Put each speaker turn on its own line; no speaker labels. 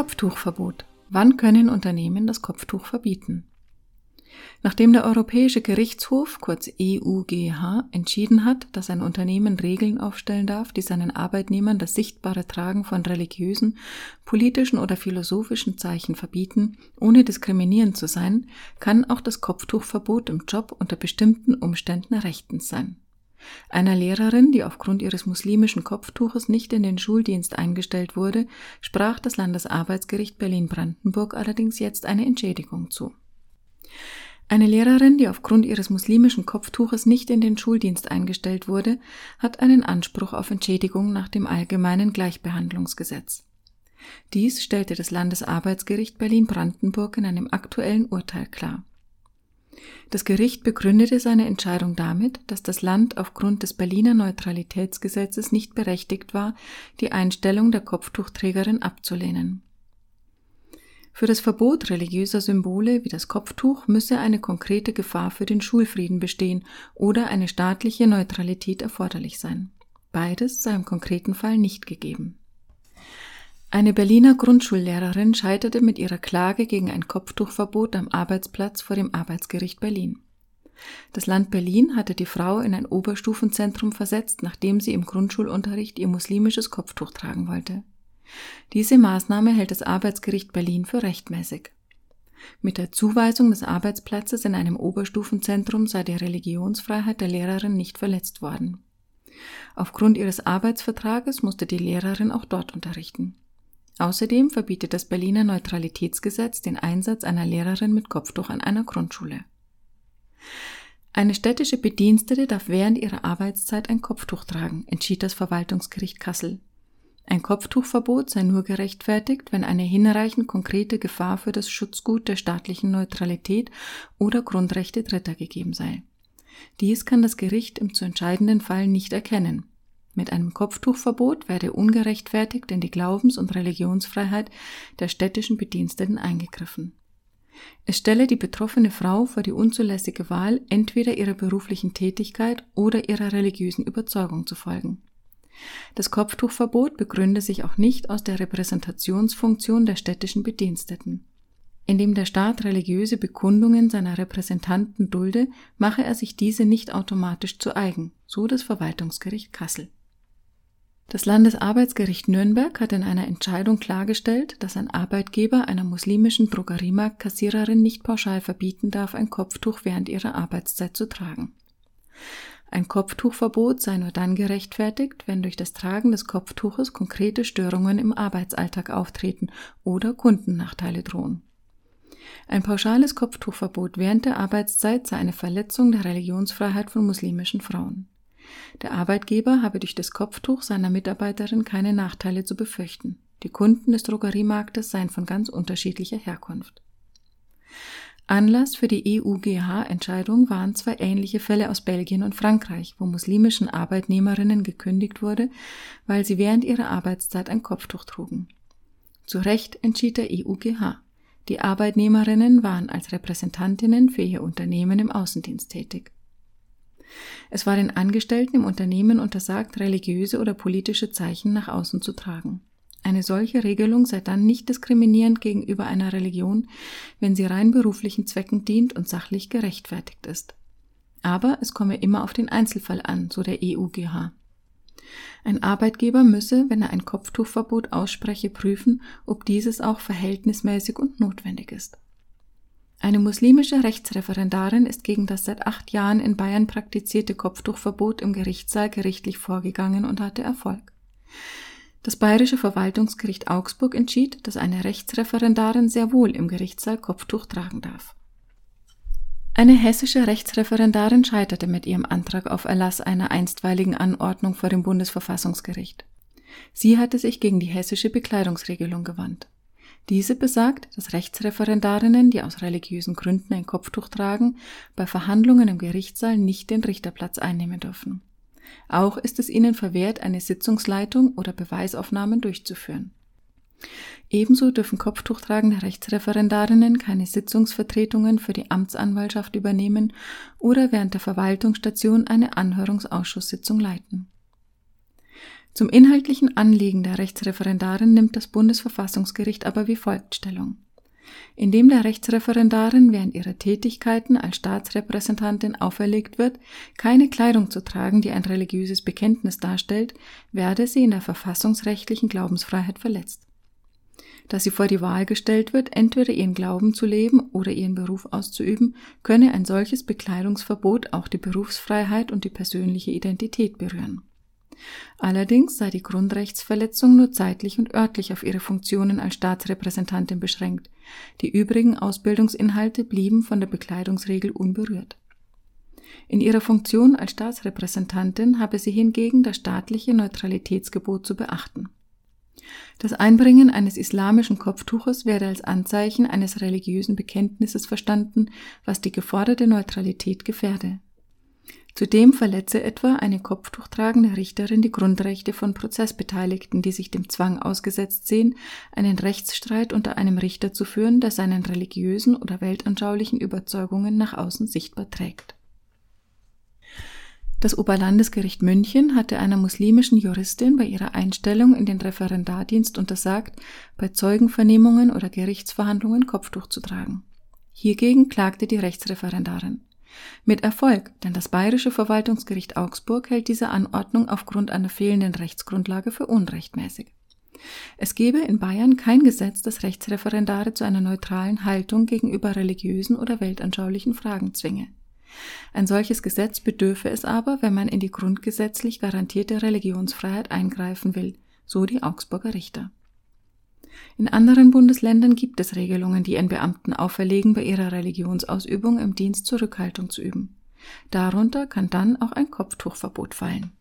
Kopftuchverbot. Wann können Unternehmen das Kopftuch verbieten? Nachdem der Europäische Gerichtshof, kurz EUGH, entschieden hat, dass ein Unternehmen Regeln aufstellen darf, die seinen Arbeitnehmern das sichtbare Tragen von religiösen, politischen oder philosophischen Zeichen verbieten, ohne diskriminierend zu sein, kann auch das Kopftuchverbot im Job unter bestimmten Umständen rechtens sein. Einer Lehrerin, die aufgrund ihres muslimischen Kopftuches nicht in den Schuldienst eingestellt wurde, sprach das Landesarbeitsgericht Berlin-Brandenburg allerdings jetzt eine Entschädigung zu. Eine Lehrerin, die aufgrund ihres muslimischen Kopftuches nicht in den Schuldienst eingestellt wurde, hat einen Anspruch auf Entschädigung nach dem Allgemeinen Gleichbehandlungsgesetz. Dies stellte das Landesarbeitsgericht Berlin-Brandenburg in einem aktuellen Urteil klar. Das Gericht begründete seine Entscheidung damit, dass das Land aufgrund des Berliner Neutralitätsgesetzes nicht berechtigt war, die Einstellung der Kopftuchträgerin abzulehnen. Für das Verbot religiöser Symbole wie das Kopftuch müsse eine konkrete Gefahr für den Schulfrieden bestehen oder eine staatliche Neutralität erforderlich sein. Beides sei im konkreten Fall nicht gegeben. Eine Berliner Grundschullehrerin scheiterte mit ihrer Klage gegen ein Kopftuchverbot am Arbeitsplatz vor dem Arbeitsgericht Berlin. Das Land Berlin hatte die Frau in ein Oberstufenzentrum versetzt, nachdem sie im Grundschulunterricht ihr muslimisches Kopftuch tragen wollte. Diese Maßnahme hält das Arbeitsgericht Berlin für rechtmäßig. Mit der Zuweisung des Arbeitsplatzes in einem Oberstufenzentrum sei die Religionsfreiheit der Lehrerin nicht verletzt worden. Aufgrund ihres Arbeitsvertrages musste die Lehrerin auch dort unterrichten. Außerdem verbietet das Berliner Neutralitätsgesetz den Einsatz einer Lehrerin mit Kopftuch an einer Grundschule. Eine städtische Bedienstete darf während ihrer Arbeitszeit ein Kopftuch tragen, entschied das Verwaltungsgericht Kassel. Ein Kopftuchverbot sei nur gerechtfertigt, wenn eine hinreichend konkrete Gefahr für das Schutzgut der staatlichen Neutralität oder Grundrechte Dritter gegeben sei. Dies kann das Gericht im zu entscheidenden Fall nicht erkennen. Mit einem Kopftuchverbot werde ungerechtfertigt in die Glaubens- und Religionsfreiheit der städtischen Bediensteten eingegriffen. Es stelle die betroffene Frau vor die unzulässige Wahl, entweder ihrer beruflichen Tätigkeit oder ihrer religiösen Überzeugung zu folgen. Das Kopftuchverbot begründe sich auch nicht aus der Repräsentationsfunktion der städtischen Bediensteten. Indem der Staat religiöse Bekundungen seiner Repräsentanten dulde, mache er sich diese nicht automatisch zu eigen, so das Verwaltungsgericht Kassel. Das Landesarbeitsgericht Nürnberg hat in einer Entscheidung klargestellt, dass ein Arbeitgeber einer muslimischen Drogeriemarktkassiererin nicht pauschal verbieten darf, ein Kopftuch während ihrer Arbeitszeit zu tragen. Ein Kopftuchverbot sei nur dann gerechtfertigt, wenn durch das Tragen des Kopftuches konkrete Störungen im Arbeitsalltag auftreten oder Kundennachteile drohen. Ein pauschales Kopftuchverbot während der Arbeitszeit sei eine Verletzung der Religionsfreiheit von muslimischen Frauen. Der Arbeitgeber habe durch das Kopftuch seiner Mitarbeiterin keine Nachteile zu befürchten. Die Kunden des Drogeriemarktes seien von ganz unterschiedlicher Herkunft. Anlass für die EUGH-Entscheidung waren zwei ähnliche Fälle aus Belgien und Frankreich, wo muslimischen Arbeitnehmerinnen gekündigt wurde, weil sie während ihrer Arbeitszeit ein Kopftuch trugen. Zu Recht entschied der EUGH. Die Arbeitnehmerinnen waren als Repräsentantinnen für ihr Unternehmen im Außendienst tätig. Es war den Angestellten im Unternehmen untersagt, religiöse oder politische Zeichen nach außen zu tragen. Eine solche Regelung sei dann nicht diskriminierend gegenüber einer Religion, wenn sie rein beruflichen Zwecken dient und sachlich gerechtfertigt ist. Aber es komme immer auf den Einzelfall an, so der EUGH. Ein Arbeitgeber müsse, wenn er ein Kopftuchverbot ausspreche, prüfen, ob dieses auch verhältnismäßig und notwendig ist. Eine muslimische Rechtsreferendarin ist gegen das seit acht Jahren in Bayern praktizierte Kopftuchverbot im Gerichtssaal gerichtlich vorgegangen und hatte Erfolg. Das Bayerische Verwaltungsgericht Augsburg entschied, dass eine Rechtsreferendarin sehr wohl im Gerichtssaal Kopftuch tragen darf. Eine hessische Rechtsreferendarin scheiterte mit ihrem Antrag auf Erlass einer einstweiligen Anordnung vor dem Bundesverfassungsgericht. Sie hatte sich gegen die hessische Bekleidungsregelung gewandt. Diese besagt, dass Rechtsreferendarinnen, die aus religiösen Gründen ein Kopftuch tragen, bei Verhandlungen im Gerichtssaal nicht den Richterplatz einnehmen dürfen. Auch ist es ihnen verwehrt, eine Sitzungsleitung oder Beweisaufnahmen durchzuführen. Ebenso dürfen kopftuchtragende Rechtsreferendarinnen keine Sitzungsvertretungen für die Amtsanwaltschaft übernehmen oder während der Verwaltungsstation eine Anhörungsausschusssitzung leiten. Zum inhaltlichen Anliegen der Rechtsreferendarin nimmt das Bundesverfassungsgericht aber wie folgt Stellung. Indem der Rechtsreferendarin während ihrer Tätigkeiten als Staatsrepräsentantin auferlegt wird, keine Kleidung zu tragen, die ein religiöses Bekenntnis darstellt, werde sie in der verfassungsrechtlichen Glaubensfreiheit verletzt. Da sie vor die Wahl gestellt wird, entweder ihren Glauben zu leben oder ihren Beruf auszuüben, könne ein solches Bekleidungsverbot auch die Berufsfreiheit und die persönliche Identität berühren. Allerdings sei die Grundrechtsverletzung nur zeitlich und örtlich auf ihre Funktionen als Staatsrepräsentantin beschränkt. Die übrigen Ausbildungsinhalte blieben von der Bekleidungsregel unberührt. In ihrer Funktion als Staatsrepräsentantin habe sie hingegen das staatliche Neutralitätsgebot zu beachten. Das Einbringen eines islamischen Kopftuches werde als Anzeichen eines religiösen Bekenntnisses verstanden, was die geforderte Neutralität gefährde. Zudem verletze etwa eine kopftuchtragende Richterin die Grundrechte von Prozessbeteiligten, die sich dem Zwang ausgesetzt sehen, einen Rechtsstreit unter einem Richter zu führen, der seinen religiösen oder weltanschaulichen Überzeugungen nach außen sichtbar trägt. Das Oberlandesgericht München hatte einer muslimischen Juristin bei ihrer Einstellung in den Referendardienst untersagt, bei Zeugenvernehmungen oder Gerichtsverhandlungen Kopftuch zu tragen. Hiergegen klagte die Rechtsreferendarin. Mit Erfolg, denn das Bayerische Verwaltungsgericht Augsburg hält diese Anordnung aufgrund einer fehlenden Rechtsgrundlage für unrechtmäßig. Es gebe in Bayern kein Gesetz, das Rechtsreferendare zu einer neutralen Haltung gegenüber religiösen oder weltanschaulichen Fragen zwinge. Ein solches Gesetz bedürfe es aber, wenn man in die grundgesetzlich garantierte Religionsfreiheit eingreifen will, so die Augsburger Richter. In anderen Bundesländern gibt es Regelungen, die ihren Beamten auferlegen, bei ihrer Religionsausübung im Dienst Zurückhaltung zu üben. Darunter kann dann auch ein Kopftuchverbot fallen